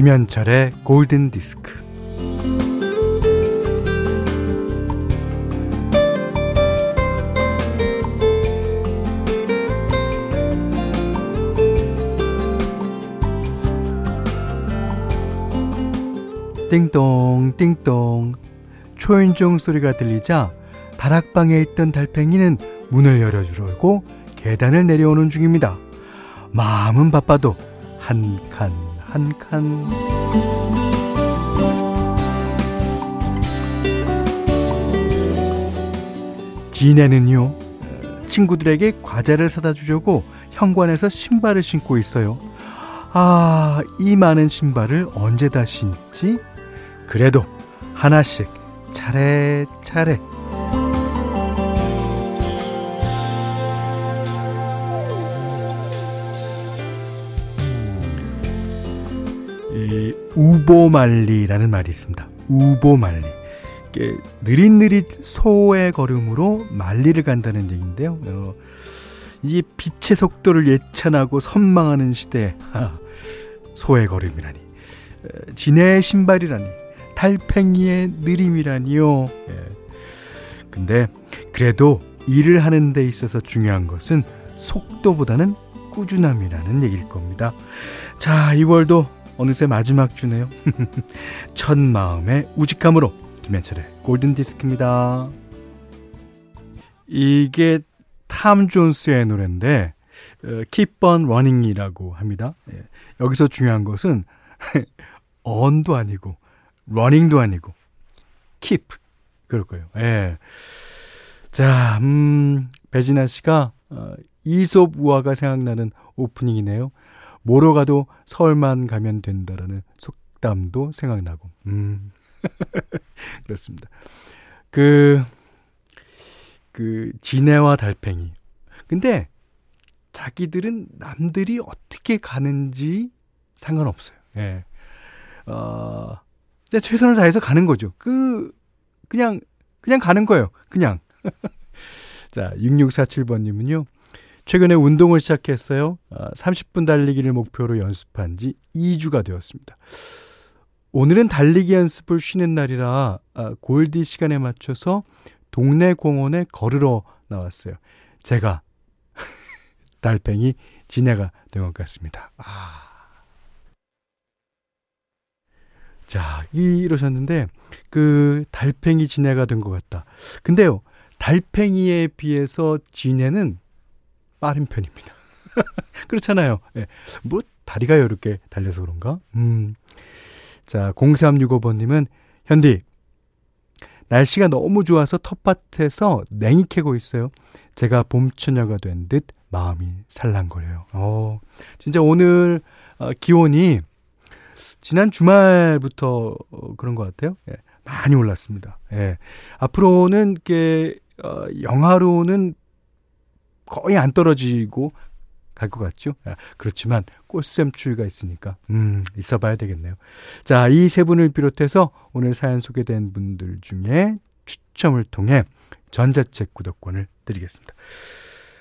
김현철의 골든 디스크. 띵동 띵동 초인종 소리가 들리자 다락방에 있던 달팽이는 문을 열어주려고 계단을 내려오는 중입니다. 마음은 바빠도 한 칸, 한 칸. 지네는요, 친구들에게 과자를 사다 주려고 현관에서 신발을 신고 있어요. 아, 이 많은 신발을 언제 다 신지? 그래도 하나씩 차례차례 우보말리라는 말이 있습니다. 우보말리. 느릿느릿 소의 걸음으로 만리를 간다는 얘기인데요. 어, 이 빛의 속도를 예찬하고 선망하는 시대 소의 걸음이라니 진해의 신발이라니 달팽이의 느림이라니요. 예. 근데 그래도 일을 하는 데 있어서 중요한 것은 속도보다는 꾸준함이라는 얘기일 겁니다. 자, 2월도 어느새 마지막 주네요. 첫 마음의 우직함으로 김현철의 골든 디스크입니다. 이게 탐 존스의 노래인데 어, Keep on Running이라고 합니다. 예. 여기서 중요한 것은 on도 아니고 running도 아니고 keep 그럴 거예요. 예. 자, 음, 배진아 씨가 어, 이솝 우화가 생각나는 오프닝이네요. 뭐로 가도 서울만 가면 된다라는 속담도 생각나고. 음. 그렇습니다. 그, 그, 지네와 달팽이. 근데 자기들은 남들이 어떻게 가는지 상관없어요. 예. 어, 이제 최선을 다해서 가는 거죠. 그, 그냥, 그냥 가는 거예요. 그냥. 자, 6647번님은요. 최근에 운동을 시작했어요. 30분 아, 달리기를 목표로 연습한 지 2주가 되었습니다. 오늘은 달리기 연습을 쉬는 날이라 아, 골디 시간에 맞춰서 동네 공원에 걸으러 나왔어요. 제가 달팽이 진해가 된 것 같습니다. 아. 자, 이러셨는데, 그, 달팽이 진해가 된 것 같다. 근데요, 달팽이에 비해서 진해는 빠른 편입니다. 그렇잖아요. 예. 뭐, 다리가 이렇게 달려서 그런가? 음. 자, 0365번님은, 현디, 날씨가 너무 좋아서 텃밭에서 냉이 캐고 있어요. 제가 봄처녀가 된 듯 마음이 살랑거려요. 어, 진짜 오늘 어, 기온이 지난 주말부터 어, 그런 것 같아요. 예, 많이 올랐습니다. 예. 앞으로는 게 어, 영하로는 거의 안 떨어지고 갈 것 같죠. 아, 그렇지만 꽃샘추위가 있으니까 음, 있어 봐야 되겠네요. 자, 이 세 분을 비롯해서 오늘 사연 소개된 분들 중에 추첨을 통해 전자책 구독권을 드리겠습니다.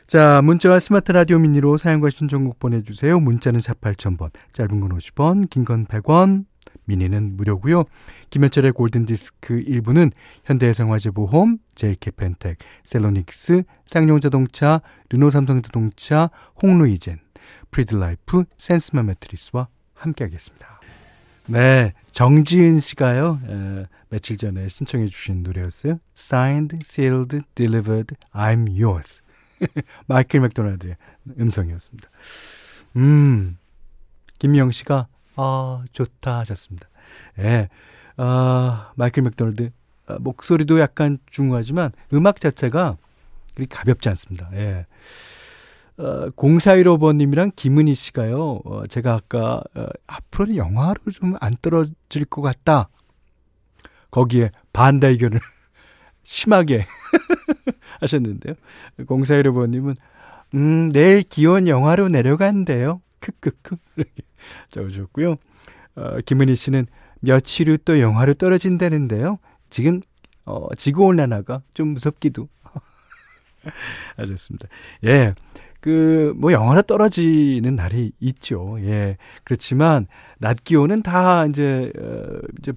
자, 문자와 스마트 라디오 미니로 사용과 신청곡 보내주세요. 문자는 4 8000번, 짧은 건 50원, 긴 건 100원, 미니는 무료고요. 김현철의 골든디스크 1부는 현대해상화재보험, 제일 케펜텍, 셀로닉스, 쌍용자동차, 르노삼성자동차, 홍루이젠, 프리드라이프, 센스맘 매트리스와 함께하겠습니다. 네, 정지은 씨가요. 에, 며칠 전에 신청해 주신 노래였어요. Signed, Sealed, Delivered, I'm Yours. 마이클 맥도날드의 음성이었습니다. 음, 김미영 씨가, 아, 좋다 하셨습니다. 예, 아, 마이클 맥도날드, 아, 목소리도 약간 중후하지만 음악 자체가 그리 가볍지 않습니다. 예. 어, 0415번님이랑 김은희 씨가요, 어, 제가 아까, 어, 앞으로는 영화로 좀 안 떨어질 것 같다. 거기에 반대 의견을 심하게 하셨는데요. 0415번님은, 음, 내일 기온 영하로 내려간대요. 크크크. 적어주셨고요. 어, 김은희 씨는 며칠 후 또 영하로 떨어진다는데요. 지금, 어, 지구 온난화가 좀 무섭기도 하셨습니다. 예. 그, 뭐, 영하나 떨어지는 날이 있죠. 예. 그렇지만, 낮 기온은 다 이제, 어, 이제,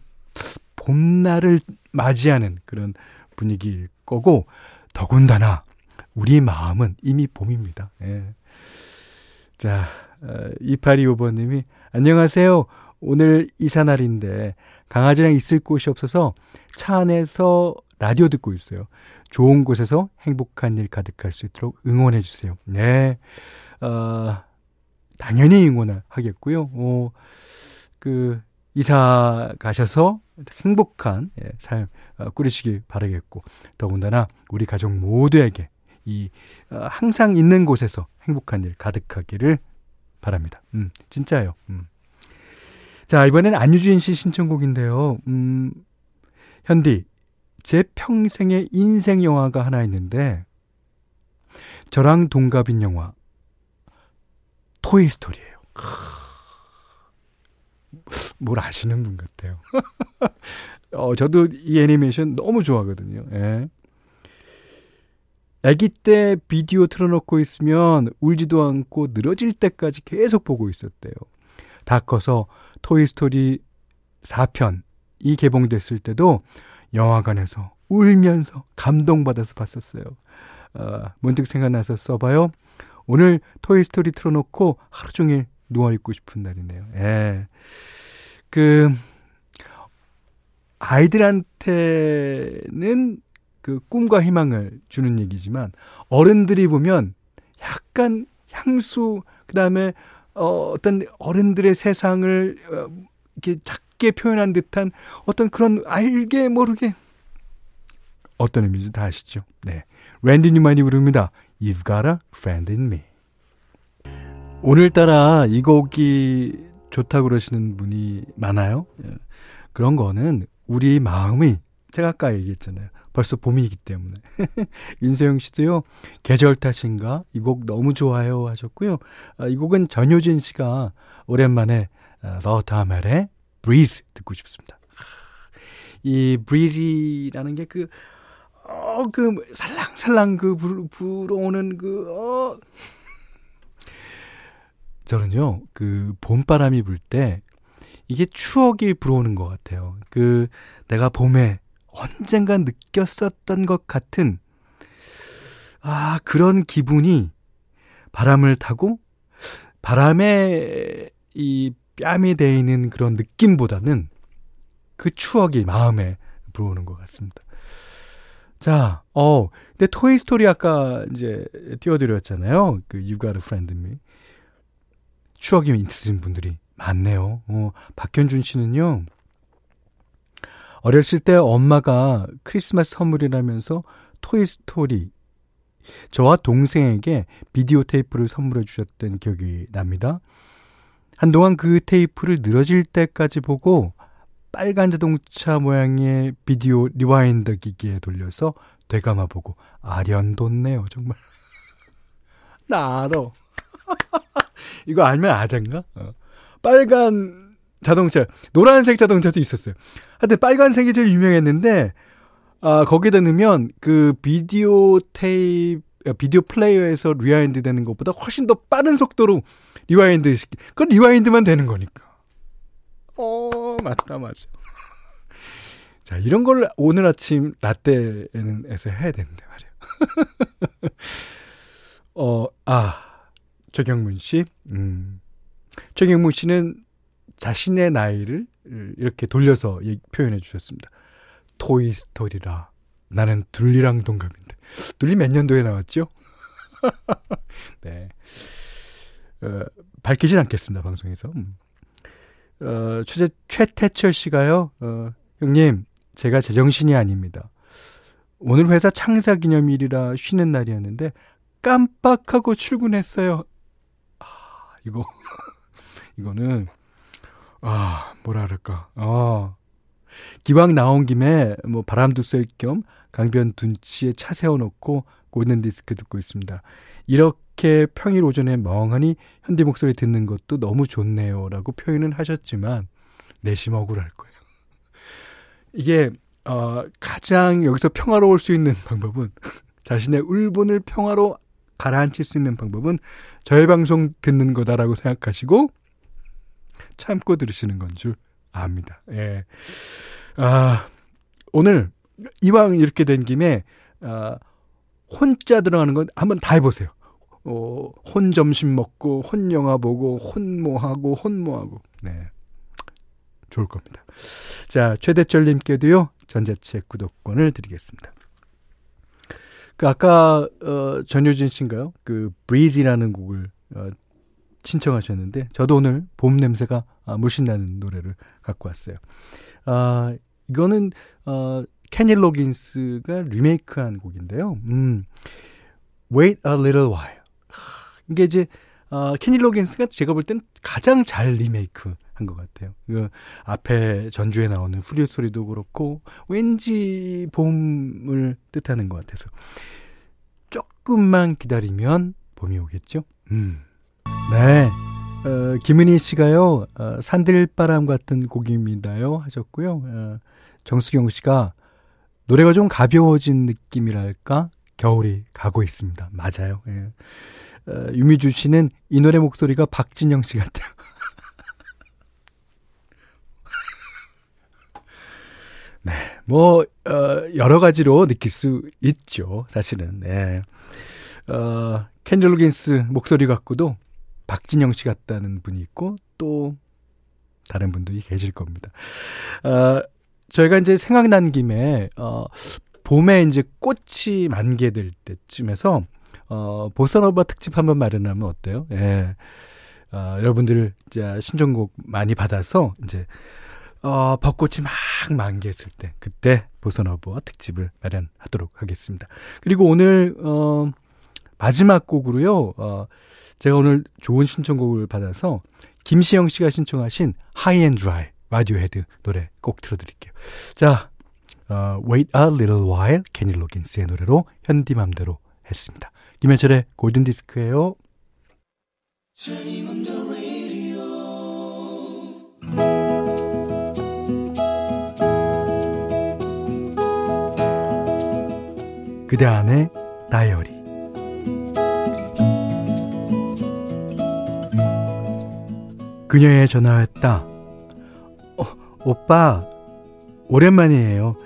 봄날을 맞이하는 그런 분위기일 거고, 더군다나, 우리 마음은 이미 봄입니다. 예. 자, 어, 2825번님이, 안녕하세요. 오늘 이사날인데, 강아지랑 있을 곳이 없어서 차 안에서 라디오 듣고 있어요. 좋은 곳에서 행복한 일 가득할 수 있도록 응원해 주세요. 네. 어, 당연히 응원을 하겠고요. 어, 그, 이사 가셔서 행복한 예, 삶 어, 꾸리시기 바라겠고, 더군다나 우리 가족 모두에게 이, 어, 항상 있는 곳에서 행복한 일 가득하기를 바랍니다. 음, 진짜요. 음. 자, 이번엔 안유진 씨 신청곡인데요. 음, 현디, 제 평생의 인생 영화가 하나 있는데 저랑 동갑인 영화 토이 스토리예요. 뭘 아시는 분 같아요. 어, 저도 이 애니메이션 너무 좋아하거든요. 예. 아기 때 비디오 틀어놓고 있으면 울지도 않고 늘어질 때까지 계속 보고 있었대요. 다 커서 토이스토리 4편이 개봉됐을 때도 영화관에서 울면서 감동받아서 봤었어요. 어, 문득 생각나서 써봐요. 오늘 토이스토리 틀어놓고 하루 종일 누워있고 싶은 날이네요. 예. 그, 아이들한테는 그 꿈과 희망을 주는 얘기지만, 어른들이 보면 약간 향수, 그 다음에, 어, 어떤 어른들의 세상을, 어, 이렇게 작게 표현한 듯한 어떤 그런 알게 모르게 어떤 의미인지 다 아시죠? 네. 랜디 뉴만이 부릅니다. You've got a friend in me. 오늘따라 이 곡이 좋다고 그러시는 분이 많아요. 예. 그런 거는 우리 마음이 제가 아까 얘기했잖아요. 벌써 봄이기 때문에. 윤세영 씨도요, 계절 탓인가? 이 곡 너무 좋아요 하셨고요. 아, 이 곡은 전효진 씨가 오랜만에 러타멜의 Breeze 듣고 싶습니다. 이 Breeze라는 게 그, 어, 그, 살랑살랑 그 불, 불어오는 그, 어. 저는요, 그, 봄바람이 불 때, 이게 추억이 불어오는 것 같아요. 그, 내가 봄에 언젠가 느꼈었던 것 같은, 아, 그런 기분이 바람을 타고, 바람에 이 뺨이 돼 있는 그런 느낌보다는 그 추억이 마음에 불어오는 것 같습니다. 자, 어, 근데 토이 스토리 아까 이제 띄워드렸잖아요. 그 in Me. 추억이 있으신 분들이 많네요. 어, 박현준 씨는요. 어렸을 때 엄마가 크리스마스 선물이라면서 토이 스토리 저와 동생에게 비디오 테이프를 선물해 주셨던 기억이 납니다. 한동안 그 테이프를 늘어질 때까지 보고 빨간 자동차 모양의 비디오 rewinder 기기에 돌려서 되감아 보고 아련돋네요 정말 나 알아 이거 알면 아재인가 어. 빨간 자동차 노란색 자동차도 있었어요 하여튼 빨간색이 제일 유명했는데 아 거기다 넣으면 그 비디오 테이프 비디오 플레이어에서 rewind 되는 것보다 훨씬 더 빠른 속도로 rewind 시키 그건 rewind만 되는 거니까 어, 맞다, 맞아. 자, 이런 걸 오늘 아침 라떼에서 해야 되는데 말이야. 어, 아, 최경문 씨. 음. 최경문 씨는 자신의 나이를 이렇게 돌려서 표현해 주셨습니다. 토이 스토리라. 나는 둘리랑 동갑인데. 둘리 몇 년도에 나왔죠? 네. 어, 밝히진 않겠습니다, 방송에서. 음. 어, 최, 최태철 씨가요, 어, 형님, 제가 제정신이 아닙니다. 오늘 회사 창사 기념일이라 쉬는 날이었는데 깜빡하고 출근했어요. 아, 이거, 이거는, 아, 뭐라 그럴까. 아, 기왕 나온 김에 뭐 바람도 쐴 겸 강변 둔치에 차 세워놓고 골든 디스크 듣고 있습니다. 이렇게 평일 오전에 멍하니 현디 목소리 듣는 것도 너무 좋네요. 라고 표현은 하셨지만, 내심 억울할 거예요. 이게, 어, 가장 여기서 평화로울 수 있는 방법은 자신의 울분을 평화로 가라앉힐 수 있는 방법은 저의 방송 듣는 거다라고 생각하시고 참고 들으시는 건 줄 압니다. 예. 아, 오늘 이왕 이렇게 된 김에 아, 혼자 들어가는 건 한번 다 해보세요. 어, 혼 점심 먹고, 혼 영화 보고, 혼모하고, 혼모하고. 네. 좋을 겁니다. 자, 최대철님께도요, 전자책 구독권을 드리겠습니다. 그, 아까, 어, 전효진 씨인가요? 그, Breeze라는 곡을, 어, 신청하셨는데, 저도 오늘 봄 냄새가 아, 물씬 나는 노래를 갖고 왔어요. 아, 이거는, 어, 케니 로긴스가 리메이크한 곡인데요. 음, Wait a Little While. 이게 이제 어, 케니 로긴스가 제가 볼 땐 가장 잘 리메이크 한 것 같아요. 그 앞에 전주에 나오는 프리우 소리도 그렇고 왠지 봄을 뜻하는 것 같아서 조금만 기다리면 봄이 오겠죠. 음. 네. 어, 김은희 씨가요, 어, 산들바람 같은 곡입니다요 하셨고요. 어, 정수경 씨가 노래가 좀 가벼워진 느낌이랄까? 겨울이 가고 있습니다. 맞아요. 예. 어, 유미주 씨는 이 노래 목소리가 박진영 씨 같아요. 네, 뭐 어, 여러 가지로 느낄 수 있죠. 사실은. 네. 어, 켄젤 로긴스 목소리 갖고도 박진영 씨 같다는 분이 있고 또 다른 분들이 계실 겁니다. 어, 저희가 이제 생각난 김에 어, 봄에 이제 꽃이 만개될 때쯤에서 어, 보사노바 특집 한번 마련하면 어때요? 예. 어, 여러분들 이제 신청곡 많이 받아서 이제 어, 벚꽃이 막 만개했을 때 그때 보사노바 특집을 마련하도록 하겠습니다. 그리고 오늘 어, 마지막 곡으로요. 어, 제가 오늘 좋은 신청곡을 받아서 김시영 씨가 신청하신 High and Dry 라디오헤드 노래 꼭 틀어드릴게요. 자, 어, Wait a Little While 케니 로긴스의 노래로 현디맘대로 했습니다. 김현철의 골든디스크예요. 그대 안의 다이어리 그녀의 전화였다. 어, 오빠, 오랜만이에요.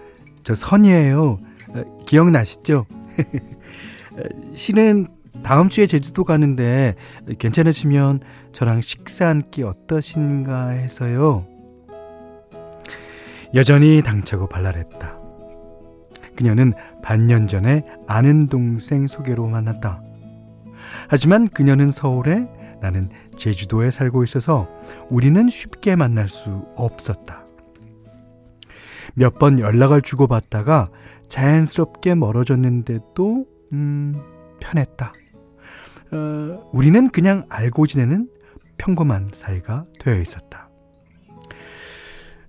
저 선이에요. 어, 기억나시죠? 실은 다음 주에 제주도 가는데 괜찮으시면 저랑 식사 한 끼 어떠신가 해서요. 여전히 당차고 발랄했다. 그녀는 반년 전에 아는 동생 소개로 만났다. 하지만 그녀는 서울에 나는 제주도에 살고 있어서 우리는 쉽게 만날 수 없었다. 몇 번 연락을 주고받다가 자연스럽게 멀어졌는데도 음, 편했다. 어, 우리는 그냥 알고 지내는 평범한 사이가 되어 있었다.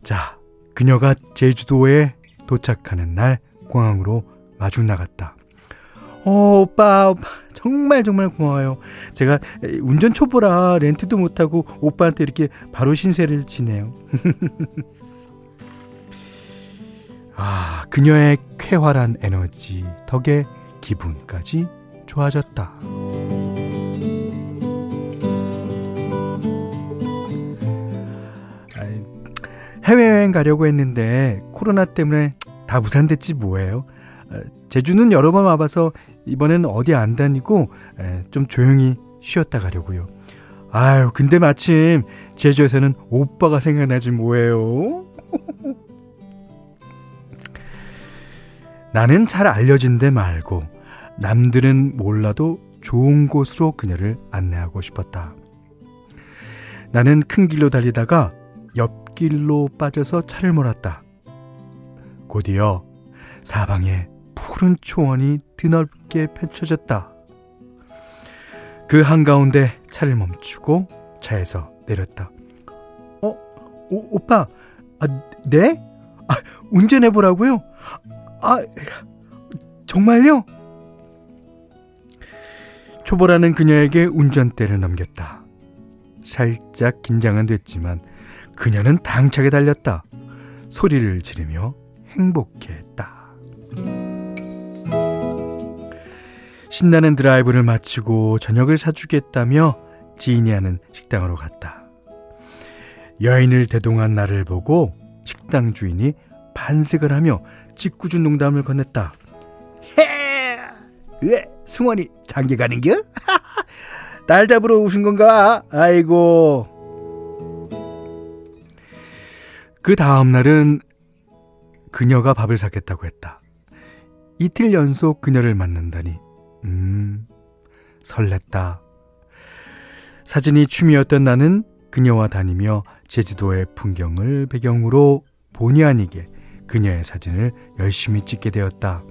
자, 그녀가 제주도에 도착하는 날 공항으로 마주 나갔다. 어, 오빠, 오빠, 정말 정말 고마워요. 제가 운전 초보라 렌트도 못하고 오빠한테 이렇게 바로 신세를 지네요. 아, 그녀의 쾌활한 에너지 덕에 기분까지 좋아졌다. 해외여행 가려고 했는데 코로나 때문에 다 무산됐지 뭐예요. 어, 제주는 여러 번 와봐서 이번엔 어디 안 다니고 좀 조용히 쉬었다 가려고요. 아유, 근데 마침 제주에서는 오빠가 생각나지 뭐예요. 나는 잘 알려진 데 말고 남들은 몰라도 좋은 곳으로 그녀를 안내하고 싶었다. 나는 큰 길로 달리다가 옆길로 빠져서 차를 몰았다. 곧이어 사방에 푸른 초원이 드넓게 펼쳐졌다. 그 한가운데 차를 멈추고 차에서 내렸다. 어, 오, 오빠, 아, 네? 아, 운전해 보라고요? 아, 정말요? 초보라는 그녀에게 운전대를 넘겼다. 살짝 긴장은 됐지만 그녀는 당차게 달렸다. 소리를 지르며 행복했 신나는 드라이브를 마치고 저녁을 사주겠다며 지인이 하는 식당으로 갔다. 여인을 대동한 나를 보고 식당 주인이 반색을 하며 짓궂은 농담을 건넸다. 헤! 왜 승원이 장기 가는겨? 날 잡으러 오신 건가? 아이고. 그 다음 날은 그녀가 밥을 사겠다고 했다. 이틀 연속 그녀를 만난다니, 음, 설렜다. 사진이 취미였던 나는 그녀와 다니며 제주도의 풍경을 배경으로 본의 아니게 그녀의 사진을 열심히 찍게 되었다.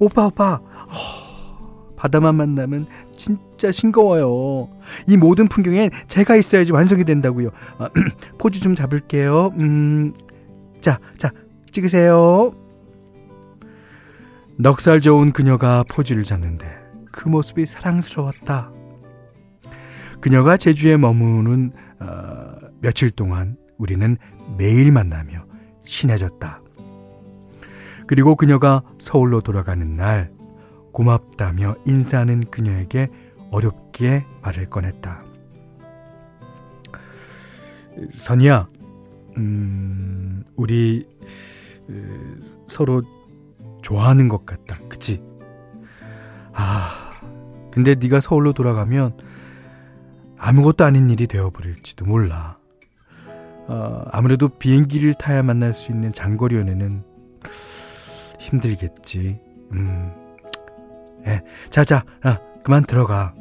오빠, 오빠, 허, 바다만 만나면 진짜 싱거워요. 이 모든 풍경엔 제가 있어야지 완성이 된다고요. 아, 포즈 좀 잡을게요. 음, 자, 자, 찍으세요. 넉살 좋은 그녀가 포즈를 잡는데 그 모습이 사랑스러웠다. 그녀가 제주에 머무는 어, 며칠 동안 우리는 매일 만나며 친해졌다. 그리고 그녀가 서울로 돌아가는 날 고맙다며 인사하는 그녀에게 어렵게 말을 꺼냈다. 선이야, 음, 우리 서로 좋아하는 것 같다. 그치? 아, 근데 네가 서울로 돌아가면 아무것도 아닌 일이 되어버릴지도 몰라. 어, 아무래도 비행기를 타야 만날 수 있는 장거리 연애는 힘들겠지. 음. 에, 자, 자, 아, 그만 들어가.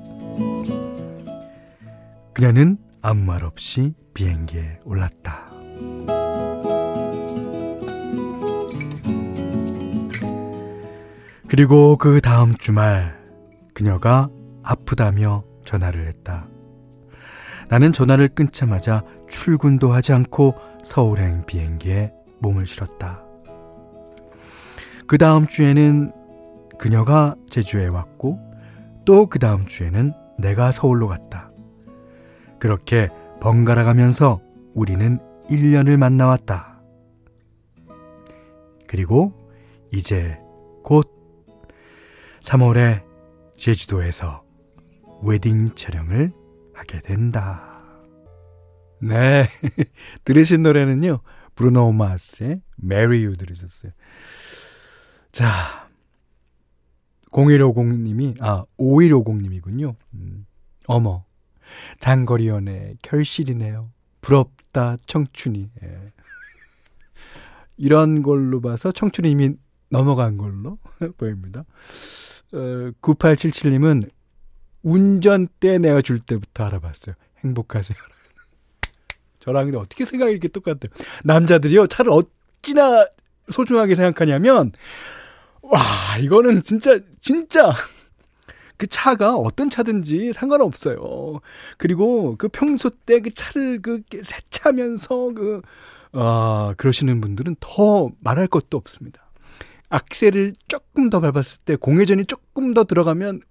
그녀는 아무 말 없이 비행기에 올랐다. 그리고 그 다음 주말 그녀가 아프다며 전화를 했다. 나는 전화를 끊자마자 출근도 하지 않고 서울행 비행기에 몸을 실었다. 그 다음 주에는 그녀가 제주에 왔고 또 그 다음 주에는 내가 서울로 갔다. 그렇게 번갈아 가면서 우리는 1년을 만나왔다. 그리고 이제 곧 3월에 제주도에서 웨딩 촬영을 하게 된다. 네. 들으신 노래는요. 브루노 마스의 You 들으셨어요. 자. 0150님이, 아, 5150님이군요. 음, 어머. 장거리 연애 결실이네요. 부럽다, 청춘이. 예. 이런 걸로 봐서 청춘이 이미 넘어간 걸로 보입니다. 어, 9877님은 운전대 내어줄 때부터 알아봤어요. 행복하세요. 저랑 어떻게 생각이 이렇게 똑같아요. 남자들이요, 차를 어찌나 소중하게 생각하냐면, 와, 이거는 진짜, 진짜, 그 차가 어떤 차든지 상관없어요. 그리고 그 평소 때 그 차를 그 세차면서 그, 아, 그러시는 분들은 더 말할 것도 없습니다. 악셀을 조금 더 밟았을 때 공회전이 조금 더 들어가면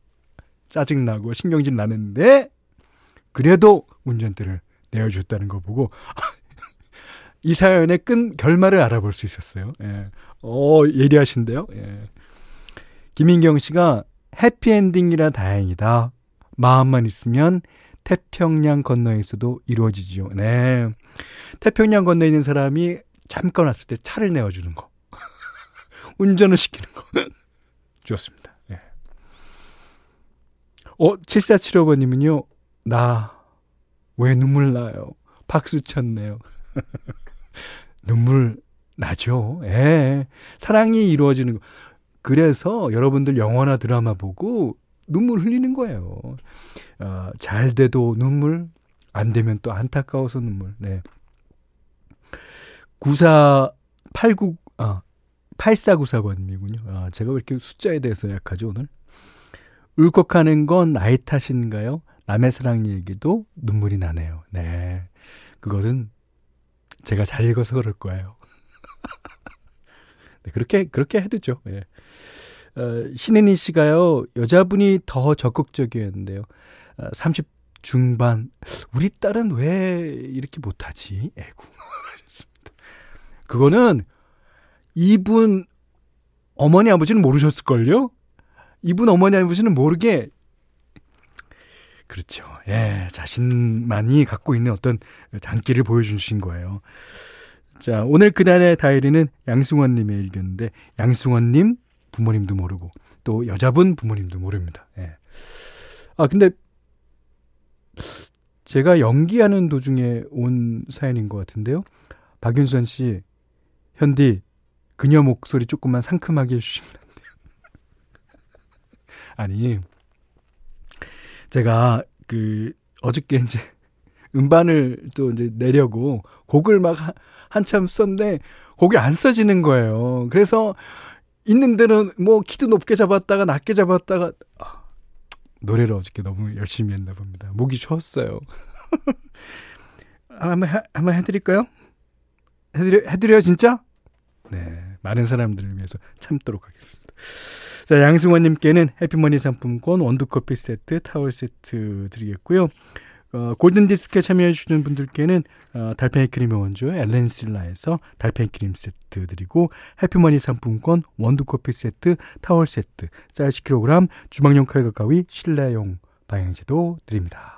짜증나고 신경질 나는데 그래도 운전대를 내어줬다는 거 보고 이 사연의 끈 결말을 알아볼 수 있었어요. 예. 어, 예리하신데요. 예. 김인경 씨가 해피엔딩이라 다행이다. 마음만 있으면 태평양 건너에서도 이루어지지요. 네. 태평양 건너에 있는 사람이 잠깐 왔을 때 차를 내어주는 거. 운전을 시키는 거. 좋습니다. 예. 어, 7475번님은요, 나, 왜 눈물 나요? 박수 쳤네요. 눈물 나죠. 예. 사랑이 이루어지는 거. 그래서 여러분들 영화나 드라마 보고 눈물 흘리는 거예요. 어, 잘 돼도 눈물, 안 되면 또 안타까워서 눈물. 네. 9489, 아, 8494번님이군요. 아, 제가 왜 이렇게 숫자에 대해서 약하죠, 오늘? 울컥하는 건 나의 탓인가요? 남의 사랑 얘기도 눈물이 나네요. 네. 그것은 제가 잘 읽어서 그럴 거예요. 네, 그렇게, 그렇게 해두죠. 예. 어, 신은희 씨가요, 여자분이 더 적극적이었는데요. 어, 30 중반. 우리 딸은 왜 이렇게 못하지? 하셨습니다. 그거는 이분 어머니 아버지는 모르셨을걸요? 이분 어머니 아버지는 모르게 그렇죠. 예, 자신만이 갖고 있는 어떤 장기를 보여주신 거예요. 자, 오늘 그날의 다이리는 양승원님의 일기였는데, 양승원님 부모님도 모르고, 또 여자분 부모님도 모릅니다. 예. 아, 근데, 제가 연기하는 도중에 온 사연인 것 같은데요. 박윤선 씨, 현디, 그녀 목소리 조금만 상큼하게 해주시면 안 돼요. 아니, 제가 그 어저께 이제 음반을 또 이제 내려고 곡을 막 한참 썼는데 곡이 안 써지는 거예요. 그래서 있는 데는 뭐 키도 높게 잡았다가 낮게 잡았다가 아, 노래를 어저께 너무 열심히 했나 봅니다. 목이 쉬었어요. 한번 해, 한번 해드릴까요? 해드려 해드려요 진짜? 네 많은 사람들을 위해서 참도록 하겠습니다. 자, 양승원님께는 해피머니 상품권, 원두커피 세트, 타월 세트 드리겠고요. 어, 골든디스크에 참여해주시는 분들께는 어, 달팽이 크림의 원조 엘렌실라에서 달팽이 크림 세트 드리고 해피머니 상품권, 원두커피 세트, 타월 세트, 쌀 10kg, 주방용 칼과 가위, 실내용 방향제도 드립니다.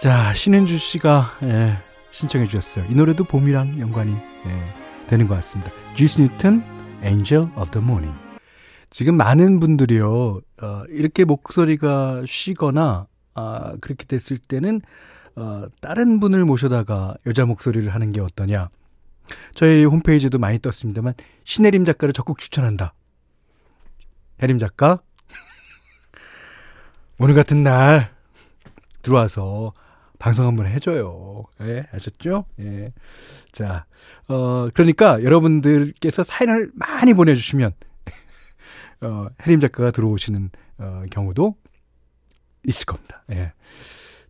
자, 신은주 씨가 예, 신청해 주셨어요. 이 노래도 봄이랑 연관이 예, 되는 것 같습니다. 지스 뉴튼, Angel of the Morning. 지금 많은 분들이요, 어, 이렇게 목소리가 쉬거나, 아, 그렇게 됐을 때는, 어, 다른 분을 모셔다가 여자 목소리를 하는 게 어떠냐. 저희 홈페이지도 많이 떴습니다만, 신혜림 작가를 적극 추천한다. 혜림 작가, 오늘 같은 날, 들어와서 방송 한번 해줘요. 예, 아셨죠? 예. 자, 어, 그러니까 여러분들께서 사연을 많이 보내주시면, 어, 해림 작가가 들어오시는, 어, 경우도 있을 겁니다. 예.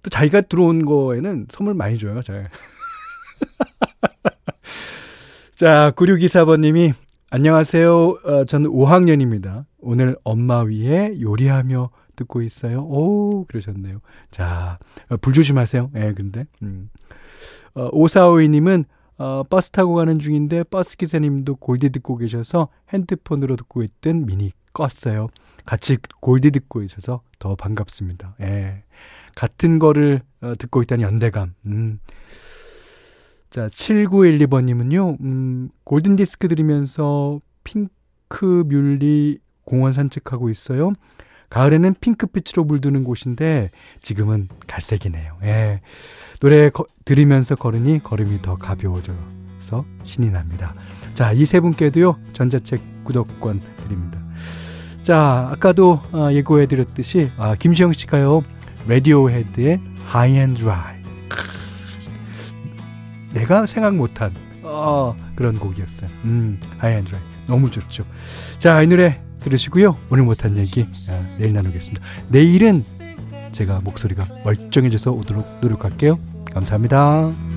또 자기가 들어온 거에는 선물 많이 줘요, 잘. 자, 9624번님이, 안녕하세요. 어, 저는 5학년입니다. 오늘 엄마 위에 요리하며 듣고 있어요. 오, 그러셨네요. 자, 어, 불 조심하세요. 예, 네, 근데. 음. 어, 5452님은 어, 버스 타고 가는 중인데 버스 기사님도 골디 듣고 계셔서 핸드폰으로 듣고 있던 미니 껐어요. 같이 골디 듣고 있어서 더 반갑습니다. 예. 같은 거를 어, 듣고 있다는 연대감. 음. 자, 7912번님은요, 음, 골든디스크 들으면서 핑크 뮬리 공원 산책하고 있어요. 가을에는 핑크빛으로 물드는 곳인데 지금은 갈색이네요. 예. 노래 거, 들으면서 걸으니 걸음이 더 가벼워져서 신이 납니다. 자, 이 세 분께도요. 전자책 구독권 드립니다. 자, 아까도 어, 예고해 드렸듯이 아, 김시영 씨가요. 라디오 헤드의 High and Dry. 내가 생각 못한 어, 그런 곡이었어요. 음, High and Dry. 너무 좋죠. 자, 이 노래 들으시고요. 오늘 못한 얘기 아, 내일 나누겠습니다. 내일은 제가 목소리가 멀쩡해져서 오도록 노력할게요. 감사합니다.